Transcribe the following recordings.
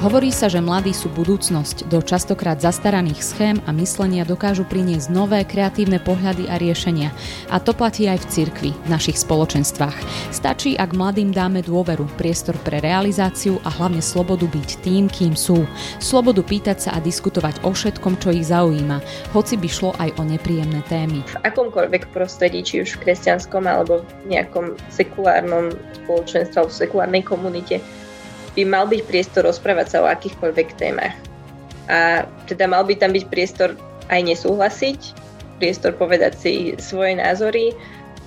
Hovorí sa, že mladí sú budúcnosť. Do častokrát zastaraných schém a myslenia dokážu priniesť nové kreatívne pohľady a riešenia. A to platí aj v cirkvi, v našich spoločenstvách. Stačí, ak mladým dáme dôveru, priestor pre realizáciu a hlavne slobodu byť tým, kým sú. Slobodu pýtať sa a diskutovať o všetkom, čo ich zaujíma, hoci by šlo aj o nepríjemné témy. V akomkoľvek prostredí, či už v kresťanskom alebo v nejakom sekulárnom spoločenstve alebo v sekulárnej komunite, by mal byť priestor rozprávať sa o akýchkoľvek témach. A teda mal by tam byť priestor aj nesúhlasiť, priestor povedať si svoje názory,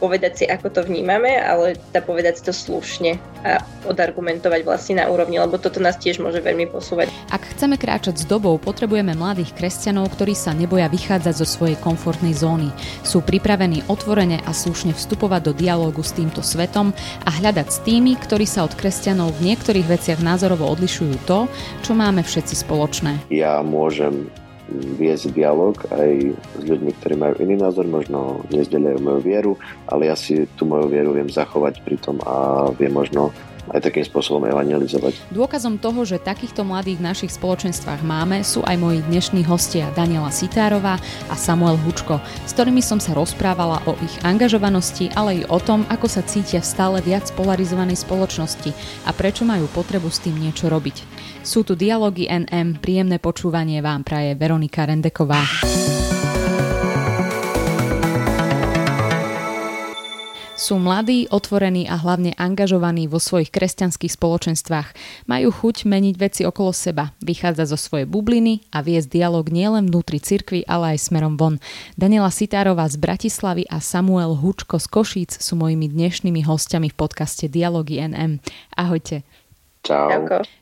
povedať si, ako to vnímame, ale teda povedať si to slušne a odargumentovať vlastne na úrovni, lebo toto nás tiež môže veľmi posúvať. Ak chceme kráčať s dobou, potrebujeme mladých kresťanov, ktorí sa neboja vychádzať zo svojej komfortnej zóny. Sú pripravení otvorene a slušne vstupovať do dialógu s týmto svetom a hľadať s tými, ktorí sa od kresťanov v niektorých veciach názorovo odlišujú to, čo máme všetci spoločné. Ja môžem viesť dialog aj s ľuďmi, ktorí majú iný názor, možno nezdieľajú moju vieru, ale ja si tú moju vieru viem zachovať pritom a viem možno aj takým spôsobom evangelizovať. Dôkazom toho, že takýchto mladých v našich spoločenstvách máme, sú aj moji dnešní hostia Daniela Sitárová a Samuel Hučko, s ktorými som sa rozprávala o ich angažovanosti, ale i o tom, ako sa cítia v stále viac polarizovanej spoločnosti a prečo majú potrebu s tým niečo robiť. Sú tu dialógy NM, príjemné počúvanie vám praje Veronika Rendeková. Sú mladí, otvorení a hlavne angažovaní vo svojich kresťanských spoločenstvách. Majú chuť meniť veci okolo seba, vychádzať zo svojej bubliny a viesť dialog nielen vnútri cirkvy, ale aj smerom von. Daniela Sitárová z Bratislavy a Samuel Hučko z Košíc sú mojimi dnešnými hostiami v podcaste Dialógy NM. Ahojte. Čau.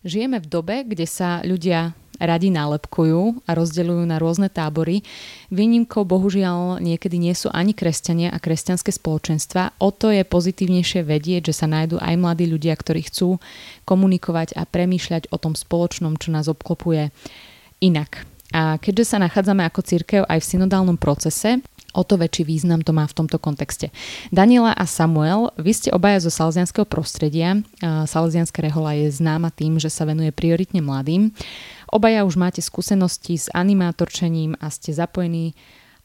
Žijeme v dobe, kde sa ľudia radi nálepkujú a rozdeľujú na rôzne tábory. Výnimkou bohužiaľ niekedy nie sú ani kresťania a kresťanské spoločenstva. O to je pozitívnejšie vedieť, že sa nájdú aj mladí ľudia, ktorí chcú komunikovať a premýšľať o tom spoločnom, čo nás obklopuje inak. A keďže sa nachádzame ako církev aj v synodálnom procese, o to väčší význam to má v tomto kontexte. Daniela a Samuel, vy ste obaja zo salesianského prostredia. Salesianská rehola je známa tým, že sa venuje prioritne mladým. Obaja už máte skúsenosti s animátorčením a ste zapojení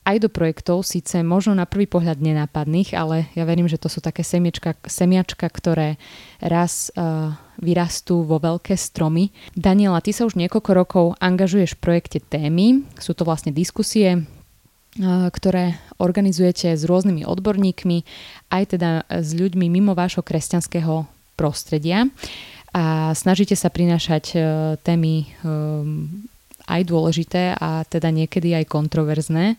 aj do projektov, síce možno na prvý pohľad nenápadných, ale ja verím, že to sú také semiečka, semiačka, ktoré raz uh, vyrastú vo veľké stromy. Daniela, ty sa už niekoľko rokov angažuješ v projekte Témy. Sú to vlastne diskusie, ktoré organizujete s rôznymi odborníkmi, aj teda s ľuďmi mimo vášho kresťanského prostredia. A snažíte sa prinášať e, témy e, aj dôležité a teda niekedy aj kontroverzné.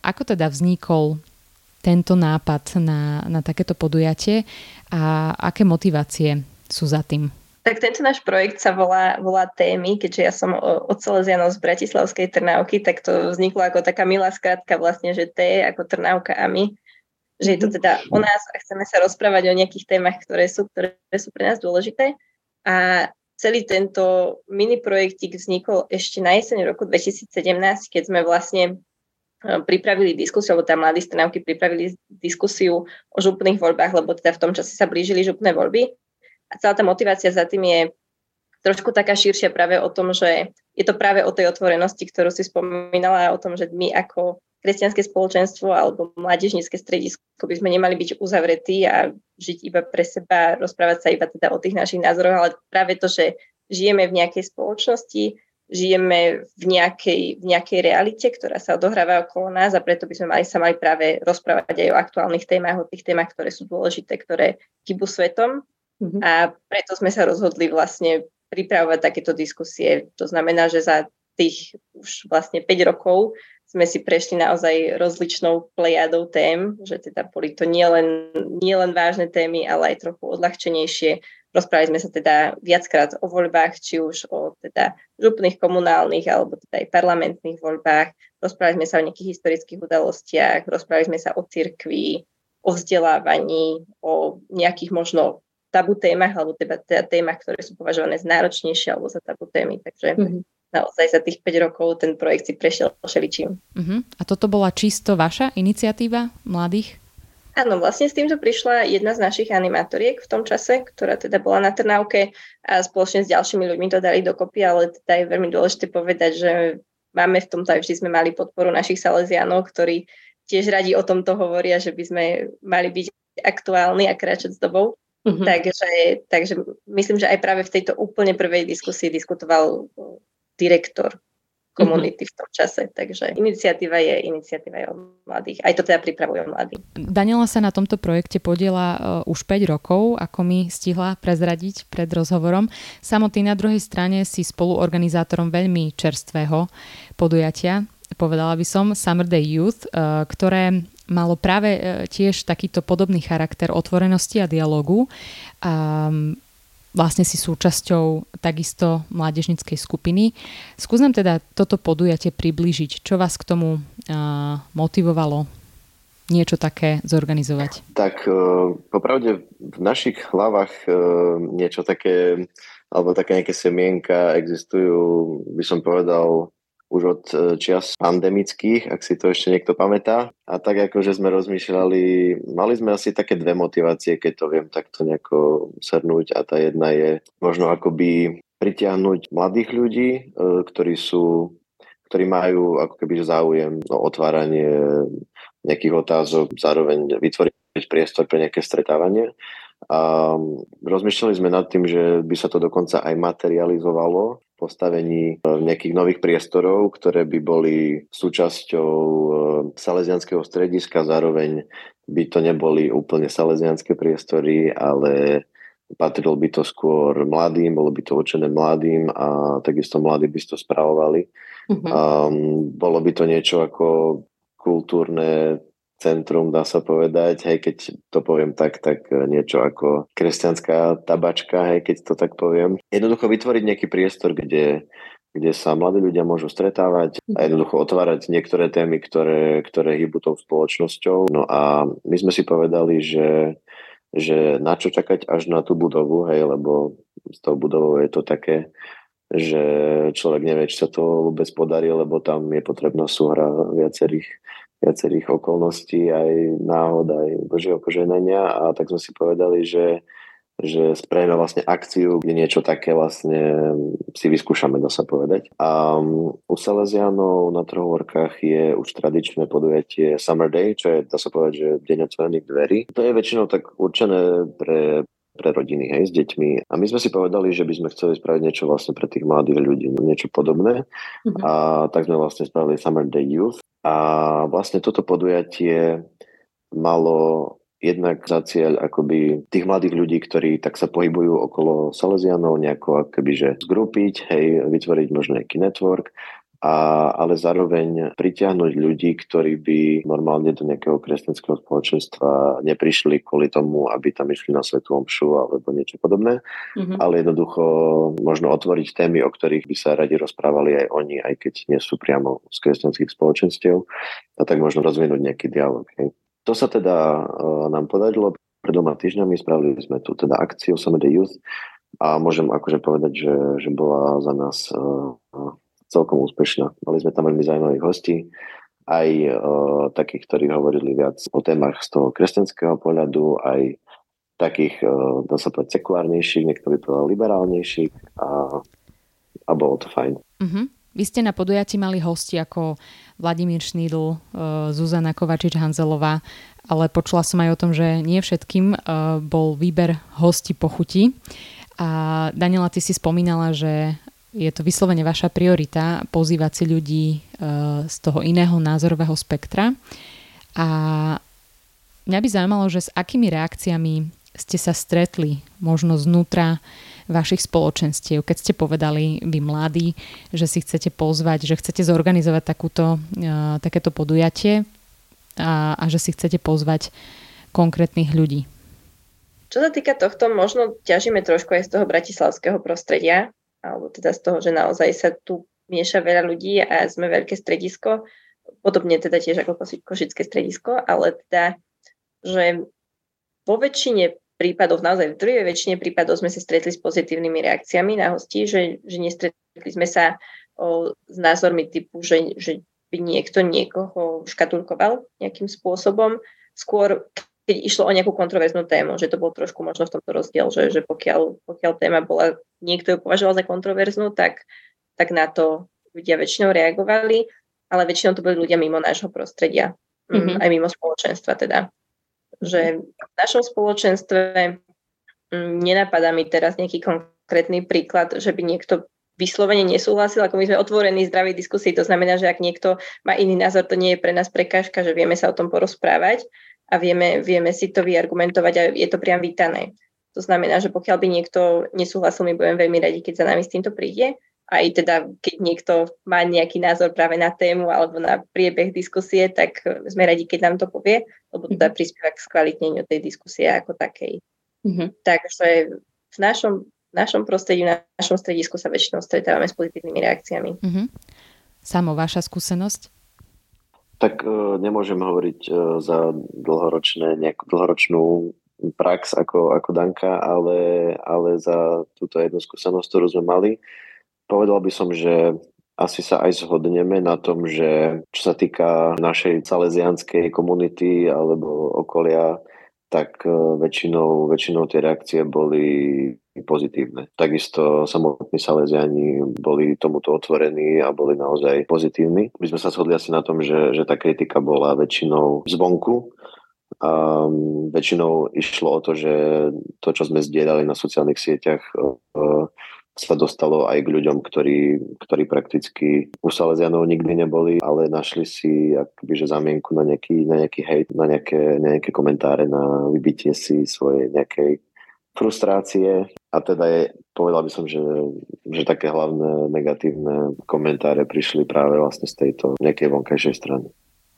Ako teda vznikol tento nápad na, na takéto podujatie a aké motivácie sú za tým? Tak tento náš projekt sa volá, volá Témy, keďže ja som od Salesianov z Bratislavskej Trnávky, tak to vzniklo ako taká milá skratka vlastne, že T ako Trnávka a my že je to teda o nás a chceme sa rozprávať o nejakých témach, ktoré sú, ktoré sú pre nás dôležité. A celý tento mini projektík vznikol ešte na jeseň roku 2017, keď sme vlastne e, pripravili diskusiu, alebo tam mladí stranávky pripravili diskusiu o župných voľbách, lebo teda v tom čase sa blížili župné voľby. Celá tá motivácia za tým je trošku taká širšia práve o tom, že je to práve o tej otvorenosti, ktorú si spomínala, o tom, že my ako kresťanské spoločenstvo alebo mládežnícke stredisko by sme nemali byť uzavretí a žiť iba pre seba, rozprávať sa iba teda o tých našich názoroch, ale práve to, že žijeme v nejakej spoločnosti, žijeme v nejakej, v nejakej realite, ktorá sa odohráva okolo nás a preto by sme mali sa mali práve rozprávať aj o aktuálnych témach, o tých témach, ktoré sú dôležité, ktoré chybu svetom. Mm-hmm. A preto sme sa rozhodli vlastne pripravovať takéto diskusie. To znamená, že za tých už vlastne 5 rokov sme si prešli naozaj rozličnou plejadou tém, že teda boli to nielen, nielen vážne témy, ale aj trochu odľahčenejšie. Rozprávali sme sa teda viackrát o voľbách, či už o teda župných, komunálnych alebo teda aj parlamentných voľbách. Rozprávali sme sa o nejakých historických udalostiach, rozprávali sme sa o cirkvi, o vzdelávaní, o nejakých možno tabu témach alebo teda, teda témach, ktoré sú považované za náročnejšie alebo za tabu témy. Takže mm-hmm naozaj za tých 5 rokov ten projekt si prešiel všeličím. Uh-huh. A toto bola čisto vaša iniciatíva mladých? Áno, vlastne s týmto prišla jedna z našich animatoriek v tom čase, ktorá teda bola na Trnávke a spoločne s ďalšími ľuďmi to dali dokopy, ale teda je veľmi dôležité povedať, že máme v tomto aj vždy sme mali podporu našich Salesianov, ktorí tiež radi o tomto hovoria, že by sme mali byť aktuálni a kráčať s dobou. Uh-huh. Takže, takže myslím, že aj práve v tejto úplne prvej diskusii diskutoval direktor komunity v tom čase. Takže iniciatíva je iniciatíva je o mladých. Aj to teda pripravujú mladí. Daniela sa na tomto projekte podiela už 5 rokov, ako mi stihla prezradiť pred rozhovorom. Samotný na druhej strane si spoluorganizátorom veľmi čerstvého podujatia, povedala by som, Summer Day Youth, ktoré malo práve uh, tiež takýto podobný charakter otvorenosti a dialogu. Um, vlastne si súčasťou takisto mládežnickej skupiny. Skús teda toto podujatie priblížiť. Čo vás k tomu uh, motivovalo niečo také zorganizovať? Tak uh, popravde v našich hlavách uh, niečo také, alebo také nejaké semienka existujú, by som povedal, už od e, čias pandemických, ak si to ešte niekto pamätá. A tak ako, že sme rozmýšľali, mali sme asi také dve motivácie, keď to viem takto nejako srnúť a tá jedna je možno akoby pritiahnuť mladých ľudí, e, ktorí sú ktorí majú ako keby záujem o otváranie nejakých otázok, zároveň vytvoriť priestor pre nejaké stretávanie. A rozmýšľali sme nad tým, že by sa to dokonca aj materializovalo postavení e, nejakých nových priestorov, ktoré by boli súčasťou e, salesianského strediska. Zároveň by to neboli úplne salesianské priestory, ale patrilo by to skôr mladým, bolo by to určené mladým a takisto mladí by to spravovali. Uh-huh. Um, bolo by to niečo ako kultúrne centrum, dá sa povedať, hej, keď to poviem tak, tak e, niečo ako kresťanská tabačka, hej, keď to tak poviem. Jednoducho vytvoriť nejaký priestor, kde, kde sa mladí ľudia môžu stretávať a jednoducho otvárať niektoré témy, ktoré, ktoré hýbu tou spoločnosťou. No a my sme si povedali, že, že na čo čakať až na tú budovu, hej, lebo s tou budovou je to také, že človek nevie, či sa to vôbec podarí, lebo tam je potrebná súhra viacerých viacerých okolností, aj náhod, aj Božieho poženania a tak sme si povedali, že že spravíme vlastne akciu, kde niečo také vlastne si vyskúšame, dá sa povedať. A um, u Salesianov na trohorkách je už tradičné podujatie Summer Day, čo je, dá sa povedať, že deň otvorených dverí. To je väčšinou tak určené pre pre rodiny, hej, s deťmi. A my sme si povedali, že by sme chceli spraviť niečo vlastne pre tých mladých ľudí, niečo podobné. Mm-hmm. A tak sme vlastne spravili Summer Day Youth, a vlastne toto podujatie malo jednak za cieľ akoby tých mladých ľudí, ktorí tak sa pohybujú okolo Salesianov, nejako akoby, že zgrupiť, hej, vytvoriť možno nejaký network a, ale zároveň pritiahnuť ľudí, ktorí by normálne do nejakého kresťanského spoločenstva neprišli kvôli tomu, aby tam išli na svetú omšu alebo niečo podobné, mm-hmm. ale jednoducho možno otvoriť témy, o ktorých by sa radi rozprávali aj oni, aj keď nie sú priamo z kresťanských spoločenstiev a tak možno rozvinúť nejaký dialog. Hej. To sa teda uh, nám podarilo pred dvoma týždňami, spravili sme tu teda akciu Summer the Youth a môžem akože povedať, že, že bola za nás uh, celkom úspešná. Mali sme tam veľmi zaujímavých hostí, aj uh, takých, ktorí hovorili viac o témach z toho kresťanského pohľadu, aj takých, uh, dá sa povedať, sekulárnejších, niektorí povedal liberálnejších a, a bolo to fajn. Uh-huh. Vy ste na podujatí mali hosti ako Vladimír Šnídl, Zuzana Kovačič-Hanzelová, ale počula som aj o tom, že nie všetkým bol výber hosti pochutí. A Daniela, ty si spomínala, že je to vyslovene vaša priorita pozývať si ľudí e, z toho iného názorového spektra. A mňa by zaujímalo, že s akými reakciami ste sa stretli možno znútra vašich spoločenstiev, keď ste povedali vy mladí, že si chcete pozvať, že chcete zorganizovať takúto, uh, takéto podujatie a, a že si chcete pozvať konkrétnych ľudí. Čo sa týka tohto, možno ťažíme trošku aj z toho bratislavského prostredia, alebo teda z toho, že naozaj sa tu mieša veľa ľudí a sme veľké stredisko, podobne teda tiež ako Košické stredisko, ale teda, že vo väčšine prípadov, naozaj v druhej väčšine prípadov sme sa stretli s pozitívnymi reakciami na hostí, že, že nestretli sme sa o, s názormi typu, že, že by niekto niekoho škatulkoval nejakým spôsobom. Skôr keď išlo o nejakú kontroverznú tému, že to bol trošku možno v tomto rozdiel, že, že pokiaľ, pokiaľ téma bola, niekto ju považoval za kontroverznú, tak, tak na to ľudia väčšinou reagovali, ale väčšinou to boli ľudia mimo nášho prostredia, mm-hmm. aj mimo spoločenstva teda. Že v našom spoločenstve mm, nenapadá mi teraz nejaký konkrétny príklad, že by niekto vyslovene nesúhlasil, ako my sme otvorení zdravej diskusii, to znamená, že ak niekto má iný názor, to nie je pre nás prekážka, že vieme sa o tom porozprávať a vieme, vieme si to vyargumentovať a je to priam vítané. To znamená, že pokiaľ by niekto nesúhlasil, my budeme veľmi radi, keď za nami s týmto príde. Aj teda, keď niekto má nejaký názor práve na tému alebo na priebeh diskusie, tak sme radi, keď nám to povie, lebo teda prispieva k skvalitneniu tej diskusie ako takej. Mm-hmm. Takže v našom, v našom prostredí, v našom stredisku sa väčšinou stretávame s pozitívnymi reakciami. Mm-hmm. Samo, vaša skúsenosť? Tak uh, nemôžem hovoriť uh, za dlhoročné, nejakú dlhoročnú prax ako, ako Danka, ale, ale za túto jednu skúsenosť, ktorú sme mali, povedal by som, že asi sa aj zhodneme na tom, že čo sa týka našej salesianskej komunity alebo okolia, tak väčšinou, väčšinou tie reakcie boli pozitívne. Takisto samotní Salesiani boli tomuto otvorení a boli naozaj pozitívni. My sme sa shodli asi na tom, že, že tá kritika bola väčšinou zvonku, a väčšinou išlo o to, že to, čo sme zdieľali na sociálnych sieťach, sa dostalo aj k ľuďom, ktorí, ktorí prakticky u Salesianov nikdy neboli, ale našli si akby, zamienku na nejaký, na nejaký hejt, na nejaké, nejaké komentáre, na vybitie si svojej nejakej frustrácie a teda je, povedal by som, že, že také hlavné negatívne komentáre prišli práve vlastne z tejto nejakej vonkajšej strany.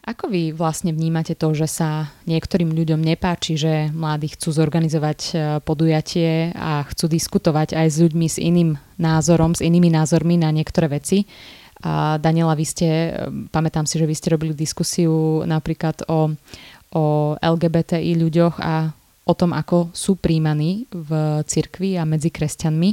Ako vy vlastne vnímate to, že sa niektorým ľuďom nepáči, že mladí chcú zorganizovať e, podujatie a chcú diskutovať aj s ľuďmi s iným názorom, s inými názormi na niektoré veci? A Daniela, vy ste, e, pamätám si, že vy ste robili diskusiu napríklad o, o LGBTI ľuďoch a o tom, ako sú príjmaní v cirkvi a medzi kresťanmi.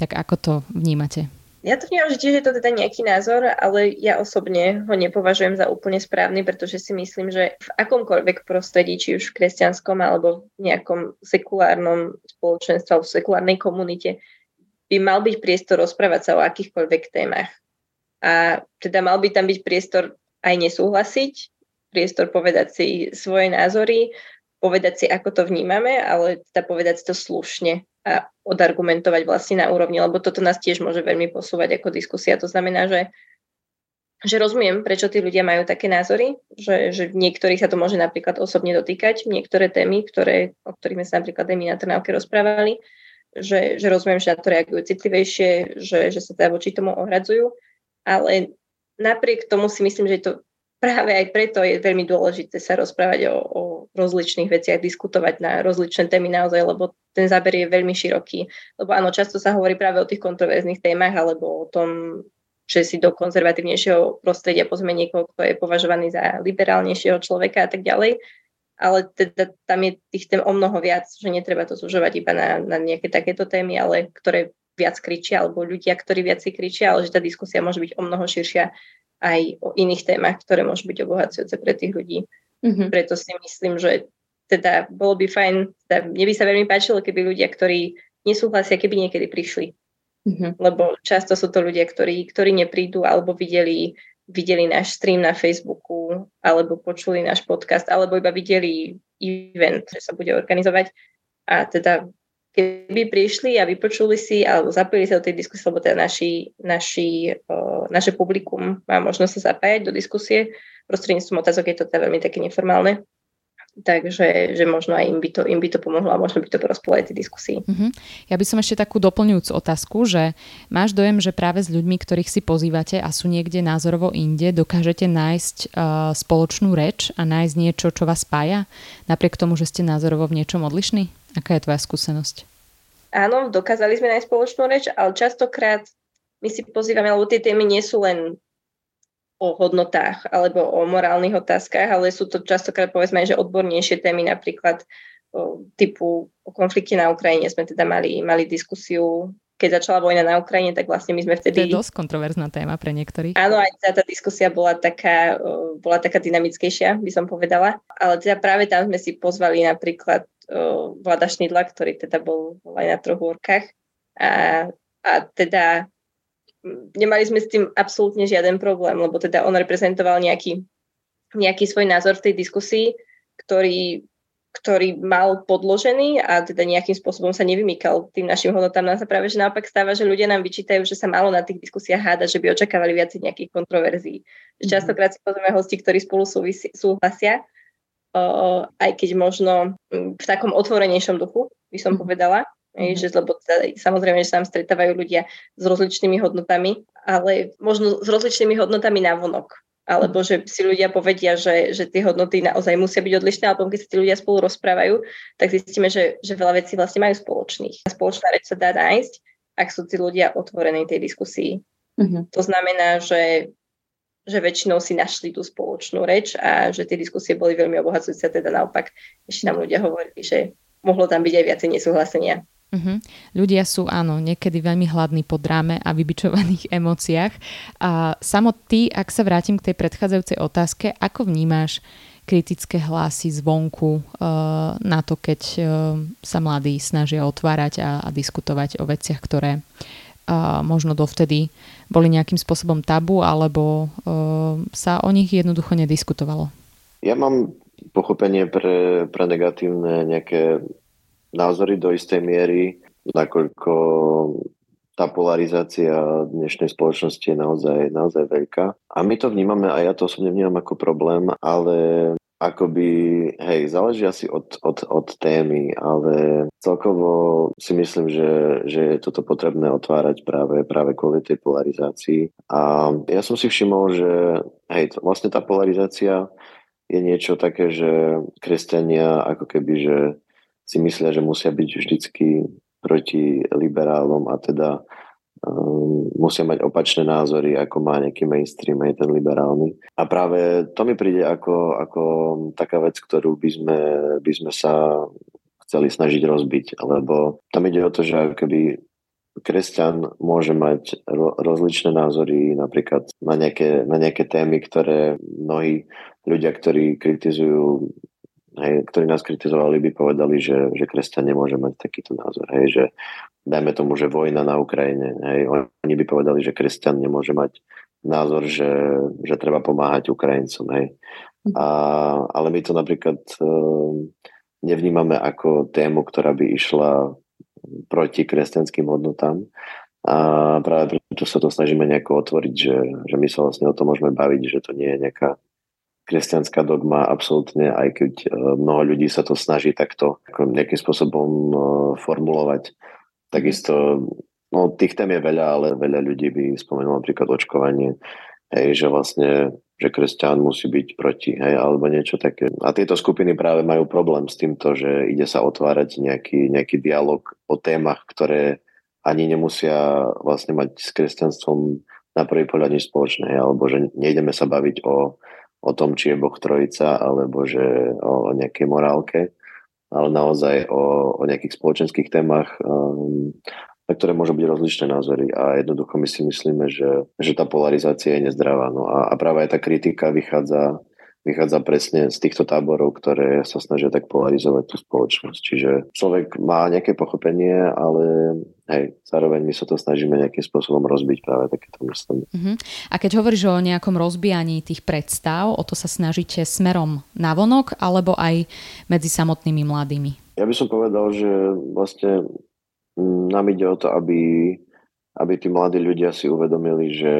Tak ako to vnímate? Ja to vnímam, že tiež je to teda nejaký názor, ale ja osobne ho nepovažujem za úplne správny, pretože si myslím, že v akomkoľvek prostredí, či už v kresťanskom alebo v nejakom sekulárnom spoločenstve alebo v sekulárnej komunite, by mal byť priestor rozprávať sa o akýchkoľvek témach. A teda mal by tam byť priestor aj nesúhlasiť, priestor povedať si svoje názory, povedať si, ako to vnímame, ale teda povedať si to slušne a odargumentovať vlastne na úrovni, lebo toto nás tiež môže veľmi posúvať ako diskusia. To znamená, že, že rozumiem, prečo tí ľudia majú také názory, že, že niektorých sa to môže napríklad osobne dotýkať, niektoré témy, ktoré, o ktorých sme sa napríklad aj my na Trnávke rozprávali, že, že rozumiem, že na to reagujú citlivejšie, že, že sa teda voči tomu ohradzujú, ale napriek tomu si myslím, že je to práve aj preto je veľmi dôležité sa rozprávať o, o rozličných veciach, diskutovať na rozličné témy naozaj, lebo ten záber je veľmi široký. Lebo áno, často sa hovorí práve o tých kontroverzných témach alebo o tom, že si do konzervatívnejšieho prostredia pozme niekoho, kto je považovaný za liberálnejšieho človeka a tak ďalej. Ale teda tam je tých tém o mnoho viac, že netreba to zužovať iba na, na nejaké takéto témy, ale ktoré viac kričia, alebo ľudia, ktorí viac si kričia, ale že tá diskusia môže byť o mnoho širšia aj o iných témach, ktoré môžu byť obohacujúce pre tých ľudí. Mm-hmm. Preto si myslím, že teda bolo by fajn, teda mne by sa veľmi páčilo, keby ľudia, ktorí nesúhlasia, keby niekedy prišli. Mm-hmm. Lebo často sú to ľudia, ktorí, ktorí neprídu alebo videli, videli náš stream na Facebooku alebo počuli náš podcast alebo iba videli event, že sa bude organizovať a teda keby prišli a vypočuli si alebo zapojili sa do tej diskusie, lebo teda naši, naši, uh, naše publikum má možnosť sa zapájať do diskusie. Prostredníctvom otázok je to teda veľmi také neformálne. Takže že možno aj im by to, im by to pomohlo a možno by to prospelo aj tej diskusii. Uh-huh. Ja by som ešte takú doplňujúcu otázku, že máš dojem, že práve s ľuďmi, ktorých si pozývate a sú niekde názorovo inde, dokážete nájsť uh, spoločnú reč a nájsť niečo, čo vás spája, napriek tomu, že ste názorovo v niečom odlišní? Aká je tvoja skúsenosť? Áno, dokázali sme nájsť spoločnú reč, ale častokrát my si pozývame, lebo tie témy nie sú len o hodnotách alebo o morálnych otázkach, ale sú to častokrát povedzme že odbornejšie témy, napríklad o, typu o konflikte na Ukrajine sme teda mali, mali diskusiu keď začala vojna na Ukrajine, tak vlastne my sme vtedy... To je dosť kontroverzná téma pre niektorých. Áno, aj tá, tá diskusia bola taká, bola taká dynamickejšia, by som povedala. Ale teda práve tam sme si pozvali napríklad Vlada Šnidla, ktorý teda bol aj na troch workách. A, a teda nemali sme s tým absolútne žiaden problém, lebo teda on reprezentoval nejaký, nejaký svoj názor v tej diskusii, ktorý ktorý mal podložený a teda nejakým spôsobom sa nevymýkal tým našim hodnotám. Nám sa práve že naopak stáva, že ľudia nám vyčítajú, že sa malo na tých diskusiách hádať, že by očakávali viac nejakých kontroverzií. Mm-hmm. Častokrát si pozrieme hosti, ktorí spolu súvisi, súhlasia, o, aj keď možno v takom otvorenejšom duchu, by som mm-hmm. povedala, mm-hmm. že, lebo samozrejme, že sa tam stretávajú ľudia s rozličnými hodnotami, ale možno s rozličnými hodnotami na vonok alebo že si ľudia povedia, že, že tie hodnoty naozaj musia byť odlišné, alebo keď sa tí ľudia spolu rozprávajú, tak zistíme, že, že veľa vecí vlastne majú spoločných. A spoločná reč sa dá nájsť, ak sú tí ľudia otvorení tej diskusii. Uh-huh. To znamená, že, že väčšinou si našli tú spoločnú reč a že tie diskusie boli veľmi obohacujúce, teda naopak, ešte nám ľudia hovorili, že mohlo tam byť aj viacej nesúhlasenia. Uh-huh. Ľudia sú, áno, niekedy veľmi hladní po dráme a vybičovaných emóciách. A samo ty, ak sa vrátim k tej predchádzajúcej otázke, ako vnímáš kritické hlasy zvonku uh, na to, keď uh, sa mladí snažia otvárať a, a diskutovať o veciach, ktoré uh, možno dovtedy boli nejakým spôsobom tabu, alebo uh, sa o nich jednoducho nediskutovalo? Ja mám pochopenie pre, pre negatívne nejaké názory do istej miery, nakoľko tá polarizácia dnešnej spoločnosti je naozaj, naozaj veľká. A my to vnímame, a ja to osobne vnímam ako problém, ale akoby, hej, záleží asi od, od, od témy, ale celkovo si myslím, že, že je toto potrebné otvárať práve, práve kvôli tej polarizácii. A ja som si všimol, že hej, vlastne tá polarizácia je niečo také, že kresťania ako keby, že si myslia, že musia byť vždycky proti liberálom a teda um, musia mať opačné názory, ako má nejaký mainstream, aj ten liberálny. A práve to mi príde ako, ako taká vec, ktorú by sme, by sme sa chceli snažiť rozbiť, lebo tam ide o to, že keby kresťan môže mať ro- rozličné názory napríklad na nejaké, na nejaké témy, ktoré mnohí ľudia, ktorí kritizujú hej, ktorí nás kritizovali, by povedali, že, že kresťan nemôže mať takýto názor. Hej, že dajme tomu, že vojna na Ukrajine. Hej, oni by povedali, že kresťan nemôže mať názor, že, že treba pomáhať Ukrajincom. Hej. A, ale my to napríklad uh, nevnímame ako tému, ktorá by išla proti kresťanským hodnotám. A práve preto sa to snažíme nejako otvoriť, že, že my sa vlastne o tom môžeme baviť, že to nie je nejaká kresťanská dogma absolútne, aj keď e, mnoho ľudí sa to snaží takto nejakým spôsobom e, formulovať. Takisto, no tých tém je veľa, ale veľa ľudí by spomenulo napríklad očkovanie, hej, že vlastne že kresťan musí byť proti, hej, alebo niečo také. A tieto skupiny práve majú problém s týmto, že ide sa otvárať nejaký, nejaký dialog o témach, ktoré ani nemusia vlastne mať s kresťanstvom na prvý pohľad nič spoločné, alebo že nejdeme sa baviť o o tom, či je Boh trojica, alebo že o, o nejakej morálke, ale naozaj o, o nejakých spoločenských témach, um, na ktoré môžu byť rozličné názory a jednoducho my si myslíme, že, že tá polarizácia je nezdravá. No a, a práve aj tá kritika vychádza vychádza presne z týchto táborov, ktoré sa snažia tak polarizovať tú spoločnosť. Čiže človek má nejaké pochopenie, ale hej, zároveň my sa to snažíme nejakým spôsobom rozbiť práve takéto myslenie. Uh-huh. A keď hovoríš o nejakom rozbijaní tých predstav, o to sa snažíte smerom na vonok alebo aj medzi samotnými mladými? Ja by som povedal, že vlastne mm, nám ide o to, aby aby tí mladí ľudia si uvedomili, že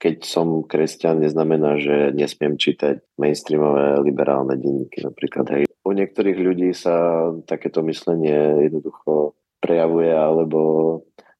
keď som kresťan, neznamená, že nesmiem čítať mainstreamové liberálne denníky napríklad. Hej. U niektorých ľudí sa takéto myslenie jednoducho prejavuje, alebo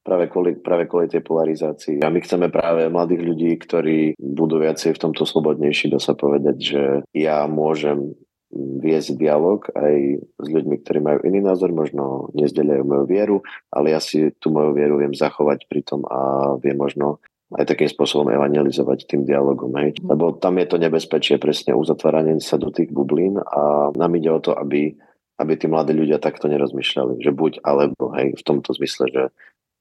práve kvôli, práve kvôli tej polarizácii. A my chceme práve mladých ľudí, ktorí budú viacej v tomto slobodnejší, dá sa povedať, že ja môžem viesť dialog aj s ľuďmi, ktorí majú iný názor, možno nezdieľajú moju vieru, ale ja si tú moju vieru viem zachovať pri tom a viem možno aj takým spôsobom evangelizovať tým dialogom. Hej. Mhm. Lebo tam je to nebezpečie presne uzatváranie sa do tých bublín a nám ide o to, aby, aby tí mladí ľudia takto nerozmýšľali, že buď alebo, hej, v tomto zmysle, že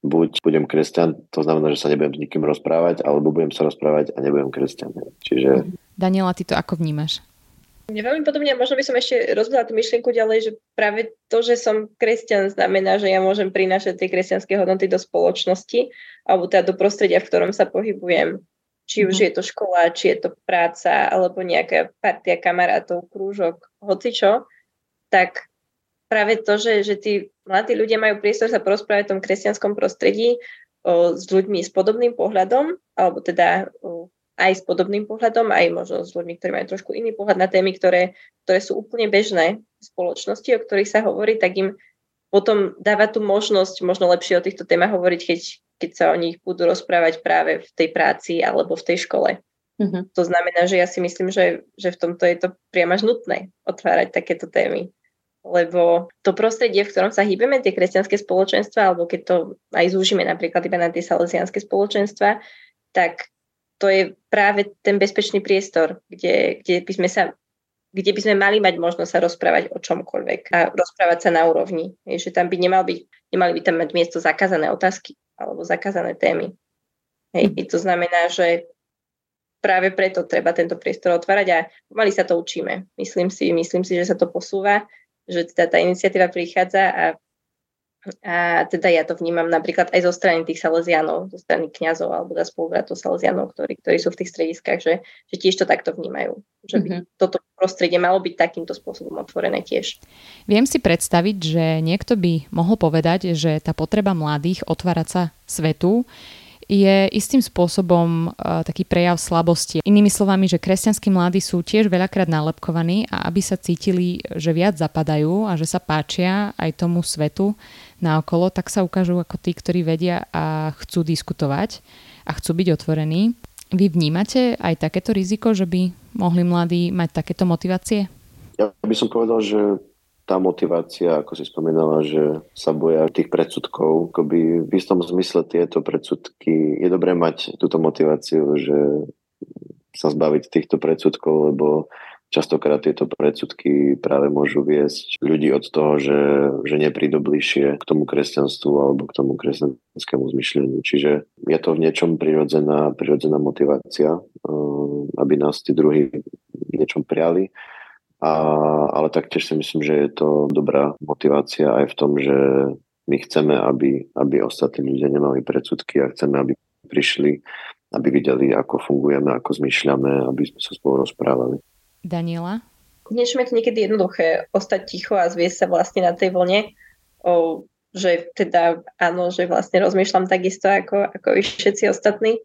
buď budem kresťan, to znamená, že sa nebudem s nikým rozprávať, alebo budem sa rozprávať a nebudem kresťan. Čiže... Daniela, ty to ako vnímaš? Mne veľmi podobne, možno by som ešte rozhodla tú myšlienku ďalej, že práve to, že som kresťan, znamená, že ja môžem prinášať tie kresťanské hodnoty do spoločnosti alebo teda do prostredia, v ktorom sa pohybujem. Či už mm. je to škola, či je to práca, alebo nejaká partia kamarátov, krúžok, hocičo, tak práve to, že, že tí mladí ľudia majú priestor sa porozprávať v tom kresťanskom prostredí o, s ľuďmi s podobným pohľadom, alebo teda o, aj s podobným pohľadom, aj možno s ľuďmi, ktorí majú trošku iný pohľad na témy, ktoré, ktoré sú úplne bežné v spoločnosti, o ktorých sa hovorí, tak im potom dáva tú možnosť možno lepšie o týchto témach hovoriť, keď, keď sa o nich budú rozprávať práve v tej práci alebo v tej škole. Uh-huh. To znamená, že ja si myslím, že, že v tomto je to priam až nutné otvárať takéto témy. Lebo to prostredie, v ktorom sa hýbeme, tie kresťanské spoločenstva, alebo keď to aj zúžime napríklad iba na tie salesianské spoločenstva, tak to je práve ten bezpečný priestor, kde, kde by sme sa kde by sme mali mať možnosť sa rozprávať o čomkoľvek a rozprávať sa na úrovni. Je, že tam by nemal byť, nemali by tam mať miesto zakázané otázky alebo zakázané témy. Hej, to znamená, že práve preto treba tento priestor otvárať a pomaly sa to učíme. Myslím si, myslím si, že sa to posúva, že teda tá iniciatíva prichádza a a teda ja to vnímam napríklad aj zo strany tých salesianov, zo strany kňazov alebo za spolubratov salesianov, ktorí, ktorí sú v tých strediskách, že, že tiež to takto vnímajú. Že by mm-hmm. toto prostredie malo byť takýmto spôsobom otvorené tiež. Viem si predstaviť, že niekto by mohol povedať, že tá potreba mladých otvárať sa svetu je istým spôsobom uh, taký prejav slabosti. Inými slovami, že kresťanskí mladí sú tiež veľakrát nálepkovaní a aby sa cítili, že viac zapadajú a že sa páčia aj tomu svetu, naokolo, tak sa ukážu ako tí, ktorí vedia a chcú diskutovať a chcú byť otvorení. Vy vnímate aj takéto riziko, že by mohli mladí mať takéto motivácie? Ja by som povedal, že tá motivácia, ako si spomínala, že sa boja tých predsudkov, akoby v istom zmysle tieto predsudky, je dobré mať túto motiváciu, že sa zbaviť týchto predsudkov, lebo Častokrát tieto predsudky práve môžu viesť ľudí od toho, že, že neprídu bližšie k tomu kresťanstvu alebo k tomu kresťanskému zmyšľaniu. Čiže je to v niečom prirodzená, prirodzená motivácia, eh, aby nás tí druhí niečom prijali. A, ale taktiež si myslím, že je to dobrá motivácia aj v tom, že my chceme, aby, aby ostatní ľudia nemali predsudky a chceme, aby prišli, aby videli, ako fungujeme, ako zmyšľame, aby sme sa spolu rozprávali. Daniela? Niečo je to niekedy jednoduché ostať ticho a zviesť sa vlastne na tej vlne, o, že teda áno, že vlastne rozmýšľam takisto ako, ako všetci ostatní.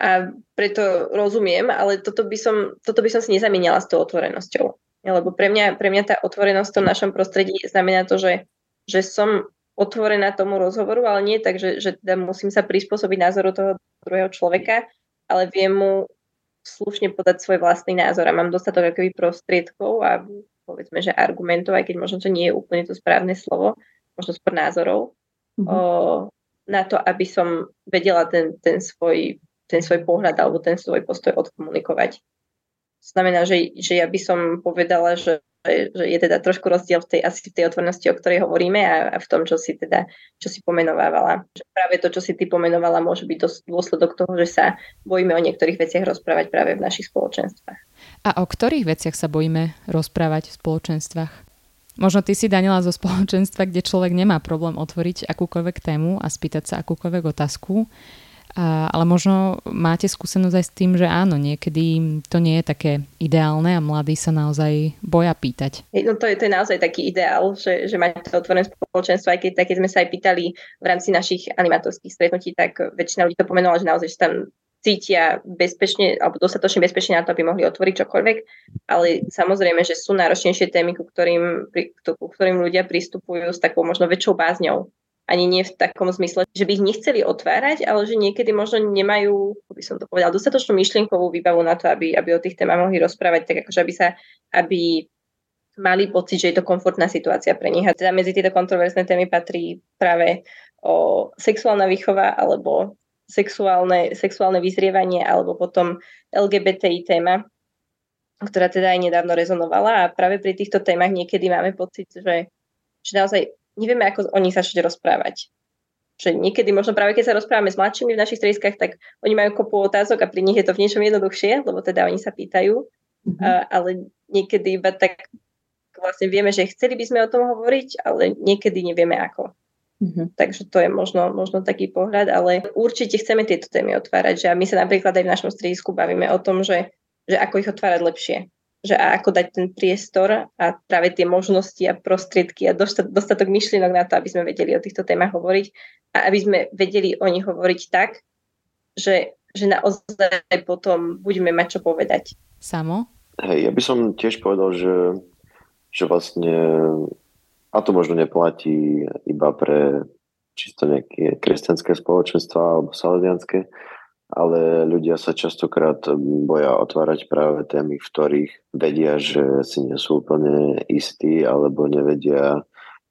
A preto rozumiem, ale toto by som, toto by som si nezamieniala s tou otvorenosťou. Lebo pre mňa, pre mňa tá otvorenosť v tom našom prostredí znamená to, že, že som otvorená tomu rozhovoru, ale nie tak, že, že teda musím sa prispôsobiť názoru toho druhého človeka, ale viem mu slušne podať svoj vlastný názor a mám dostatok akoby prostriedkov a povedzme, že argumentov, aj keď možno to nie je úplne to správne slovo, možno skôr názorov, mm-hmm. o, na to, aby som vedela ten, ten, svoj, ten svoj pohľad alebo ten svoj postoj odkomunikovať. To znamená, že, že ja by som povedala, že že je teda trošku rozdiel v tej, asi v tej otvornosti, o ktorej hovoríme a, a v tom, čo si teda, čo si pomenovávala. Že práve to, čo si ty pomenovala, môže byť dos, dôsledok toho, že sa bojíme o niektorých veciach rozprávať práve v našich spoločenstvách. A o ktorých veciach sa bojíme rozprávať v spoločenstvách? Možno ty si, Daniela, zo spoločenstva, kde človek nemá problém otvoriť akúkoľvek tému a spýtať sa akúkoľvek otázku. Ale možno máte skúsenosť aj s tým, že áno, niekedy to nie je také ideálne a mladí sa naozaj boja pýtať. No to je, to je naozaj taký ideál, že, že máte to otvorené spoločenstvo, aj keď, keď sme sa aj pýtali v rámci našich animatorských stretnutí, tak väčšina ľudí to pomenovala, že naozaj že tam cítia bezpečne alebo dostatočne bezpečne na to, aby mohli otvoriť čokoľvek, ale samozrejme, že sú náročnejšie témy, ku ktorým, ku ktorým ľudia pristupujú s takou možno väčšou bázňou ani nie v takom zmysle, že by ich nechceli otvárať, ale že niekedy možno nemajú, by som to povedal, dostatočnú myšlienkovú výbavu na to, aby, aby o tých témach mohli rozprávať, tak akože aby sa, aby mali pocit, že je to komfortná situácia pre nich. A teda medzi tieto kontroverzné témy patrí práve o sexuálna výchova alebo sexuálne, sexuálne vyzrievanie alebo potom LGBTI téma, ktorá teda aj nedávno rezonovala a práve pri týchto témach niekedy máme pocit, že, že naozaj nevieme, ako o nich začať rozprávať. že niekedy možno práve keď sa rozprávame s mladšími v našich strediskách, tak oni majú kopu otázok a pri nich je to v niečom jednoduchšie, lebo teda oni sa pýtajú, mm-hmm. a, ale niekedy iba tak vlastne vieme, že chceli by sme o tom hovoriť, ale niekedy nevieme ako. Mm-hmm. Takže to je možno, možno taký pohľad, ale určite chceme tieto témy otvárať, že my sa napríklad aj v našom stredisku bavíme o tom, že, že ako ich otvárať lepšie, že a ako dať ten priestor a práve tie možnosti a prostriedky a dostatok myšlienok na to, aby sme vedeli o týchto témach hovoriť a aby sme vedeli o nich hovoriť tak, že, že naozaj potom budeme mať čo povedať. Samo? Hej, ja by som tiež povedal, že, že vlastne a to možno neplatí iba pre čisto nejaké kresťanské spoločenstva alebo salesianské, ale ľudia sa častokrát boja otvárať práve témy, v ktorých vedia, že si nie sú úplne istí alebo nevedia,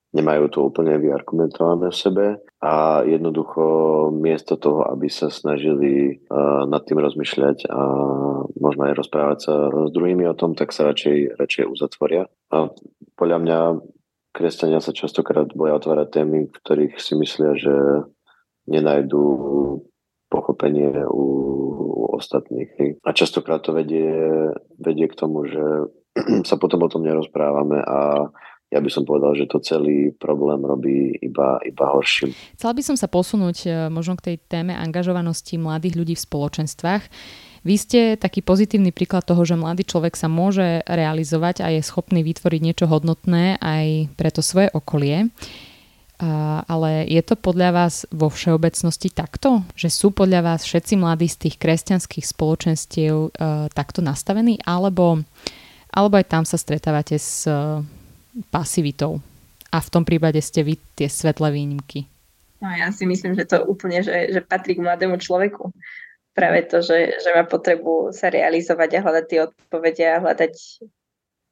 nemajú to úplne vyargumentované v sebe a jednoducho miesto toho, aby sa snažili uh, nad tým rozmýšľať a možno aj rozprávať sa s druhými o tom, tak sa radšej, radšej uzatvoria. A podľa mňa kresťania sa častokrát boja otvárať témy, ktorých si myslia, že nenajdú pochopenie u, u ostatných. A častokrát to vedie, vedie k tomu, že sa potom o tom nerozprávame a ja by som povedal, že to celý problém robí iba, iba horším. Chcela by som sa posunúť e, možno k tej téme angažovanosti mladých ľudí v spoločenstvách. Vy ste taký pozitívny príklad toho, že mladý človek sa môže realizovať a je schopný vytvoriť niečo hodnotné aj pre to svoje okolie. Ale je to podľa vás vo všeobecnosti takto? Že sú podľa vás všetci mladí z tých kresťanských spoločenstiev e, takto nastavení? Alebo, alebo aj tam sa stretávate s e, pasivitou? A v tom prípade ste vy tie svetlé výnimky? No ja si myslím, že to úplne, že, že patrí k mladému človeku práve to, že, že má potrebu sa realizovať a hľadať tie odpovede a hľadať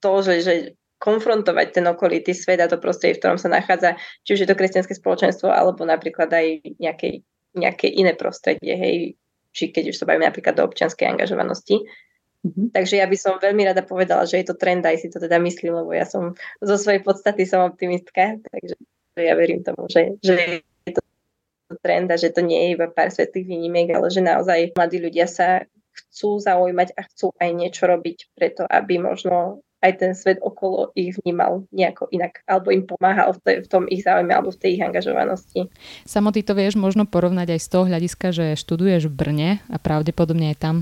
to, že, že konfrontovať ten okolitý svet a to prostredie, v ktorom sa nachádza, či už je to kresťanské spoločenstvo, alebo napríklad aj nejaké, nejaké iné prostredie, hej, či keď už sa bavíme napríklad do občianskej angažovanosti. Mm-hmm. Takže ja by som veľmi rada povedala, že je to trend, aj si to teda myslím, lebo ja som zo svojej podstaty som optimistka, takže ja verím tomu, že, že trend a že to nie je iba pár svetlých výnimiek, ale že naozaj mladí ľudia sa chcú zaujímať a chcú aj niečo robiť preto, aby možno aj ten svet okolo ich vnímal nejako inak, alebo im pomáhal v, v tom ich záujme alebo v tej ich angažovanosti. Samo ty to vieš možno porovnať aj z toho hľadiska, že študuješ v Brne a pravdepodobne aj tam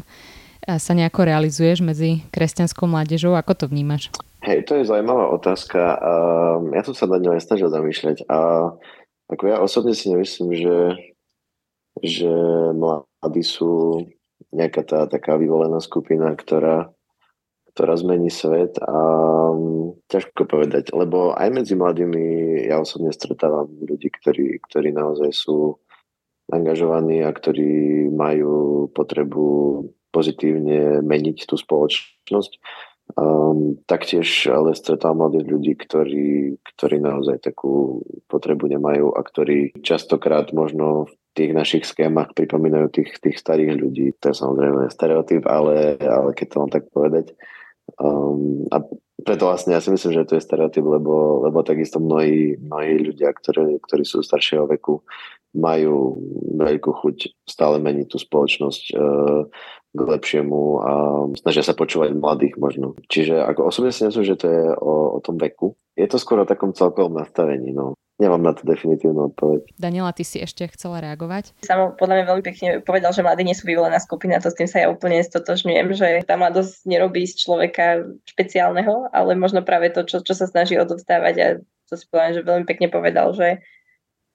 sa nejako realizuješ medzi kresťanskou mládežou. Ako to vnímaš? Hej, to je zaujímavá otázka. Ja som sa na ňou aj snažil zamýšľať a ako ja osobne si nemyslím, že, že mladí sú nejaká tá taká vyvolená skupina, ktorá, ktorá zmení svet a mm, ťažko povedať, lebo aj medzi mladými ja osobne stretávam ľudí, ktorí, ktorí naozaj sú angažovaní a ktorí majú potrebu pozitívne meniť tú spoločnosť. Um, taktiež ale stretám mladých ľudí, ktorí, ktorí naozaj takú potrebu nemajú a ktorí častokrát možno v tých našich schémach pripomínajú tých, tých starých ľudí. To je samozrejme stereotyp, ale, ale keď to mám tak povedať. Um, a preto vlastne ja si myslím, že to je stereotyp, lebo, lebo takisto mnohí, mnohí ľudia, ktorí, ktorí sú staršieho veku, majú veľkú chuť stále meniť tú spoločnosť uh, k lepšiemu a snažia sa počúvať mladých možno. Čiže ako osobne si myslím, že to je o, o tom veku. Je to skôr o takom celkovom nastavení. No. Nemám na to definitívnu odpoveď. Daniela, ty si ešte chcela reagovať? Samo podľa mňa veľmi pekne povedal, že mladí nie sú vyvolená skupina, to s tým sa ja úplne stotožňujem, že tá mladosť nerobí z človeka špeciálneho, ale možno práve to, čo, čo sa snaží odovzdávať a to si povedal, že veľmi pekne povedal, že,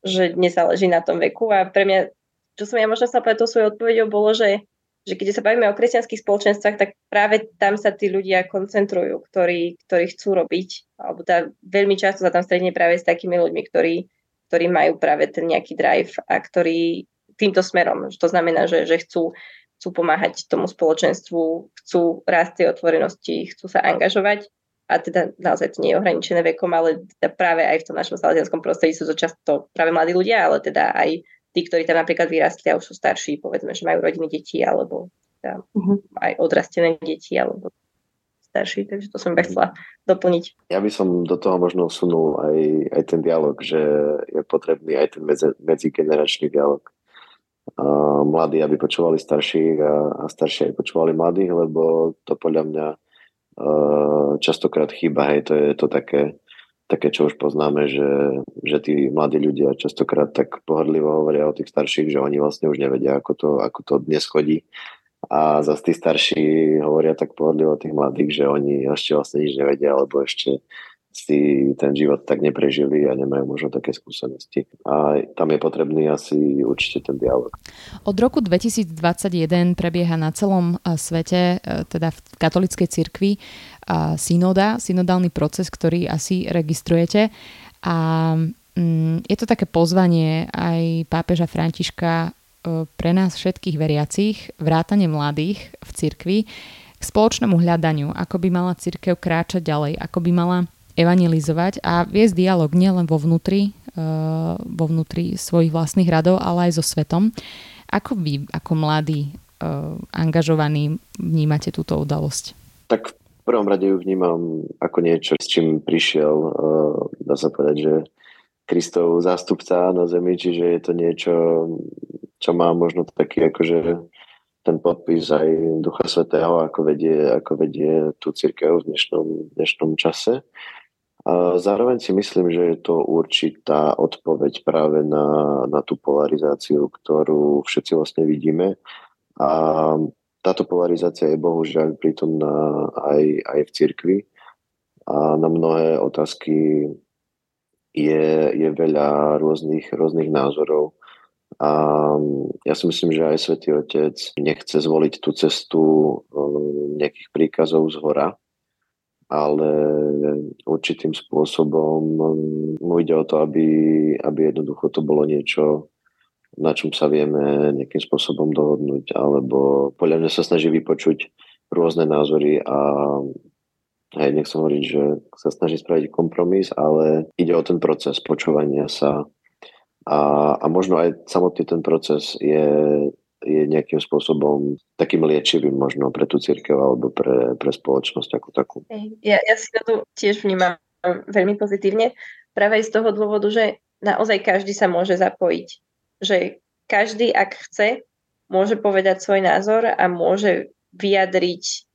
že nezáleží na tom veku a pre mňa, čo som ja možno sa povedať tou svojou odpovedou, bolo, že že keď sa bavíme o kresťanských spoločenstvách, tak práve tam sa tí ľudia koncentrujú, ktorí, ktorí chcú robiť, alebo tá, veľmi často sa tam stretne práve s takými ľuďmi, ktorí, ktorí majú práve ten nejaký drive a ktorí týmto smerom, to znamená, že, že chcú, chcú pomáhať tomu spoločenstvu, chcú rásť tej otvorenosti, chcú sa angažovať a teda naozaj to nie je ohraničené vekom, ale teda práve aj v tom našom salesianskom prostredí sú to často práve mladí ľudia, ale teda aj tí, ktorí tam napríklad vyrastli a už sú starší, povedzme, že majú rodiny detí alebo teda uh-huh. aj odrastené deti alebo starší, takže to som iba chcela doplniť. Ja by som do toho možno sunul aj, aj ten dialog, že je potrebný aj ten medzi, medzigeneračný dialog. A mladí, aby počúvali starších a, a starší aj počúvali mladých, lebo to podľa mňa uh, častokrát chýba, hej, to je to také, také, čo už poznáme, že, že tí mladí ľudia častokrát tak pohrdlivo hovoria o tých starších, že oni vlastne už nevedia, ako to, ako to dnes chodí. A zase tí starší hovoria tak pohodlivo o tých mladých, že oni ešte vlastne nič nevedia, alebo ešte si ten život tak neprežili a nemajú možno také skúsenosti. A tam je potrebný asi určite ten dialog. Od roku 2021 prebieha na celom eh, svete, eh, teda v katolickej cirkvi, eh, synoda, synodálny proces, ktorý asi registrujete. A mm, je to také pozvanie aj pápeža Františka E, pre nás všetkých veriacich, vrátane mladých v cirkvi, k spoločnému hľadaniu, ako by mala cirkev kráčať ďalej, ako by mala evangelizovať a viesť dialog nielen vo vnútri, e, vo vnútri svojich vlastných radov, ale aj so svetom. Ako vy, ako mladí, e, angažovaní, vnímate túto udalosť? Tak v prvom rade ju vnímam ako niečo, s čím prišiel, dá sa povedať, že Kristov zástupca na zemi, čiže je to niečo, čo má možno taký akože ten podpis aj Ducha Svetého, ako vedie, ako vedie tú církev v dnešnom, dnešnom čase. Zároveň si myslím, že je to určitá odpoveď práve na, na tú polarizáciu, ktorú všetci vlastne vidíme. A táto polarizácia je bohužiaľ prítomná aj, aj v cirkvi. A na mnohé otázky je, je veľa rôznych, rôznych názorov. A ja si myslím, že aj Svetý Otec nechce zvoliť tú cestu um, nejakých príkazov z hora, ale určitým spôsobom um, mu ide o to, aby, aby jednoducho to bolo niečo, na čom sa vieme nejakým spôsobom dohodnúť, alebo podľa mňa sa snaží vypočuť rôzne názory a Hej, nechcem hovoriť, že sa snaží spraviť kompromis, ale ide o ten proces počúvania sa. A, a možno aj samotný ten proces je, je nejakým spôsobom takým liečivým možno pre tú církev alebo pre, pre spoločnosť ako takú. Ja, ja si to tiež vnímam veľmi pozitívne, práve z toho dôvodu, že naozaj každý sa môže zapojiť. Že každý, ak chce, môže povedať svoj názor a môže vyjadriť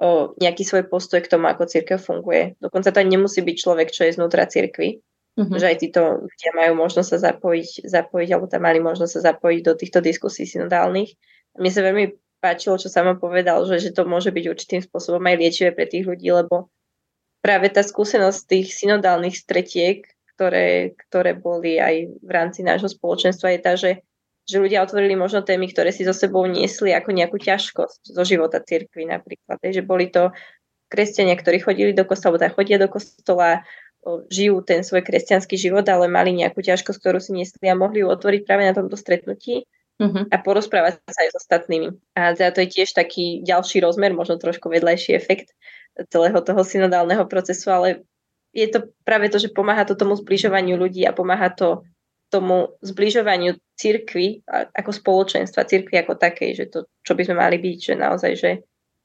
o nejaký svoj postoj k tomu, ako církev funguje. Dokonca to nemusí byť človek, čo je znútra církvy, mm-hmm. že aj títo ľudia majú možnosť sa zapojiť, zapojiť, alebo tam mali možnosť sa zapojiť do týchto diskusí synodálnych. Mne sa veľmi páčilo, čo sama povedal, že, že to môže byť určitým spôsobom aj liečivé pre tých ľudí, lebo práve tá skúsenosť tých synodálnych stretiek, ktoré, ktoré boli aj v rámci nášho spoločenstva, je tá, že že ľudia otvorili možno témy, ktoré si so sebou niesli ako nejakú ťažkosť zo života cirkvi napríklad. Že boli to kresťania, ktorí chodili do kostola, alebo chodia do kostola, žijú ten svoj kresťanský život, ale mali nejakú ťažkosť, ktorú si niesli a mohli ju otvoriť práve na tomto stretnutí uh-huh. a porozprávať sa aj s ostatnými. A teda to je tiež taký ďalší rozmer, možno trošku vedľajší efekt celého toho synodálneho procesu, ale je to práve to, že pomáha to tomu zbližovaniu ľudí a pomáha to tomu zbližovaniu cirkvy ako spoločenstva, cirkvy ako takej, že to, čo by sme mali byť, že naozaj, že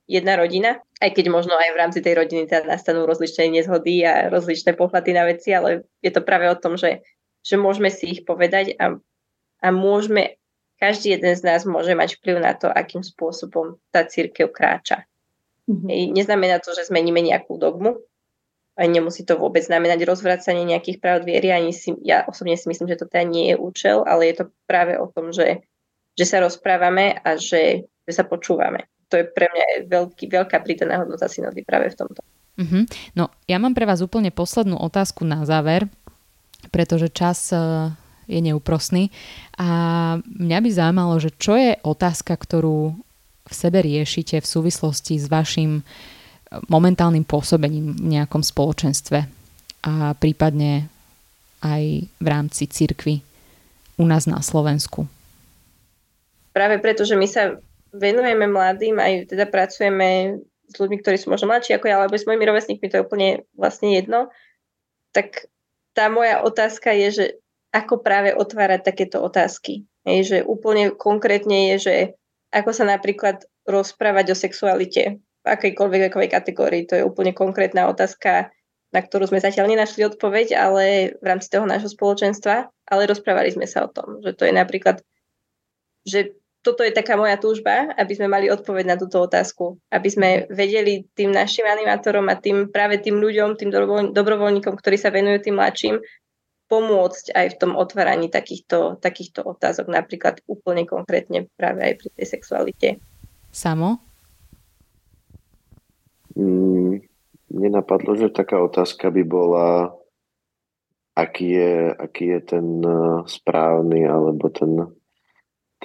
jedna rodina, aj keď možno aj v rámci tej rodiny teda nastanú rozličné nezhody a rozličné pohľady na veci, ale je to práve o tom, že, že môžeme si ich povedať a, a môžeme, každý jeden z nás môže mať vplyv na to, akým spôsobom tá církev kráča. Mm-hmm. Neznamená to, že zmeníme nejakú dogmu, aj nemusí to vôbec znamenať rozvracanie nejakých práv viery, ani si, ja osobne si myslím, že to teda nie je účel, ale je to práve o tom, že, že sa rozprávame a že, že sa počúvame. To je pre mňa veľký, veľká prídaná hodnota synody práve v tomto. Mm-hmm. No, ja mám pre vás úplne poslednú otázku na záver, pretože čas e, je neúprosný. A mňa by zaujímalo, že čo je otázka, ktorú v sebe riešite v súvislosti s vašim momentálnym pôsobením v nejakom spoločenstve a prípadne aj v rámci cirkvy u nás na Slovensku. Práve preto, že my sa venujeme mladým, aj teda pracujeme s ľuďmi, ktorí sú možno mladší ako ja, alebo s mojimi rovesníkmi, to je úplne vlastne jedno, tak tá moja otázka je, že ako práve otvárať takéto otázky. Hej, že úplne konkrétne je, že ako sa napríklad rozprávať o sexualite akejkoľvek vekovej kategórii. To je úplne konkrétna otázka, na ktorú sme zatiaľ nenašli odpoveď, ale v rámci toho nášho spoločenstva, ale rozprávali sme sa o tom, že to je napríklad, že toto je taká moja túžba, aby sme mali odpoveď na túto otázku. Aby sme vedeli tým našim animátorom a tým práve tým ľuďom, tým dobrovoľníkom, ktorí sa venujú tým mladším, pomôcť aj v tom otváraní takýchto, takýchto otázok, napríklad úplne konkrétne práve aj pri tej sexualite. Samo? Mm, nenapadlo, že taká otázka by bola, aký je, aký je ten eh, správny alebo ten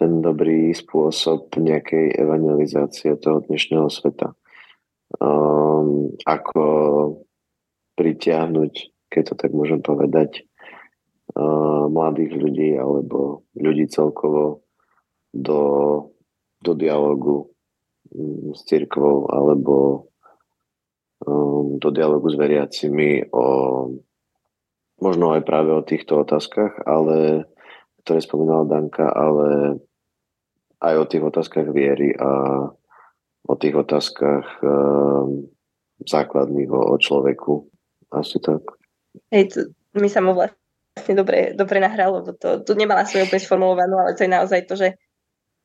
ten dobrý spôsob nejakej evangelizácie toho dnešného sveta. Um, ako pritiahnuť, keď to tak môžem povedať, uh, mladých ľudí alebo ľudí celkovo do, do dialogu um, s církvou alebo um, do dialogu s veriacimi o možno aj práve o týchto otázkach, ale ktoré spomínala Danka, ale aj o tých otázkach viery a o tých otázkach um, základných o, o človeku. Asi tak. Hej, to, mi sa mu vlastne dobre, dobre nahralo, lebo to, tu nemala svoju úplne sformulovanú, ale to je naozaj to, že,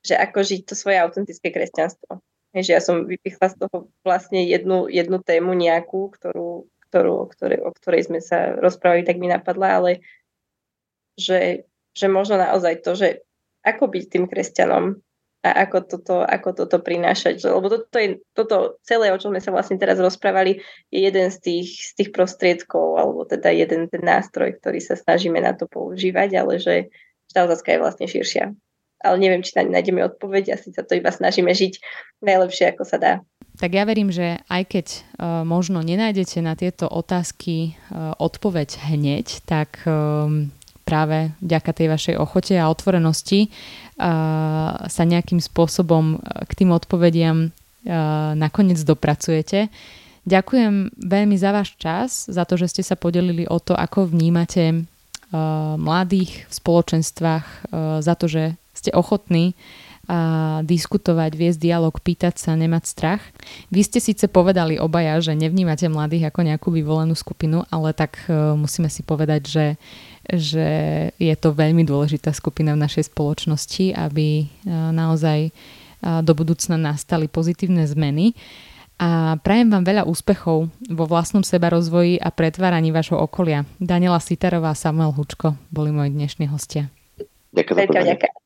že ako žiť to svoje autentické kresťanstvo. Hej, že ja som vypichla z toho vlastne jednu, jednu tému nejakú, ktorú, ktorú, o, ktorej, o ktorej sme sa rozprávali, tak mi napadla, ale že, že možno naozaj to, že ako byť tým kresťanom, a ako toto, ako toto prinášať. Lebo toto, je, toto celé, o čom sme sa vlastne teraz rozprávali, je jeden z tých, z tých prostriedkov, alebo teda jeden ten nástroj, ktorý sa snažíme na to používať, ale že tá otázka je vlastne širšia. Ale neviem, či tam nájdeme odpoveď, asi sa to iba snažíme žiť najlepšie, ako sa dá. Tak ja verím, že aj keď uh, možno nenájdete na tieto otázky uh, odpoveď hneď, tak um, práve vďaka tej vašej ochote a otvorenosti sa nejakým spôsobom k tým odpovediam nakoniec dopracujete. Ďakujem veľmi za váš čas, za to, že ste sa podelili o to, ako vnímate mladých v spoločenstvách, za to, že ste ochotní a diskutovať, viesť dialog, pýtať sa, nemať strach. Vy ste síce povedali obaja, že nevnímate mladých ako nejakú vyvolenú skupinu, ale tak uh, musíme si povedať, že, že je to veľmi dôležitá skupina v našej spoločnosti, aby uh, naozaj uh, do budúcna nastali pozitívne zmeny. A prajem vám veľa úspechov vo vlastnom seba rozvoji a pretváraní vašho okolia. Daniela Sitarová a Samuel Hučko boli moji dnešní hostia. Ďakujem.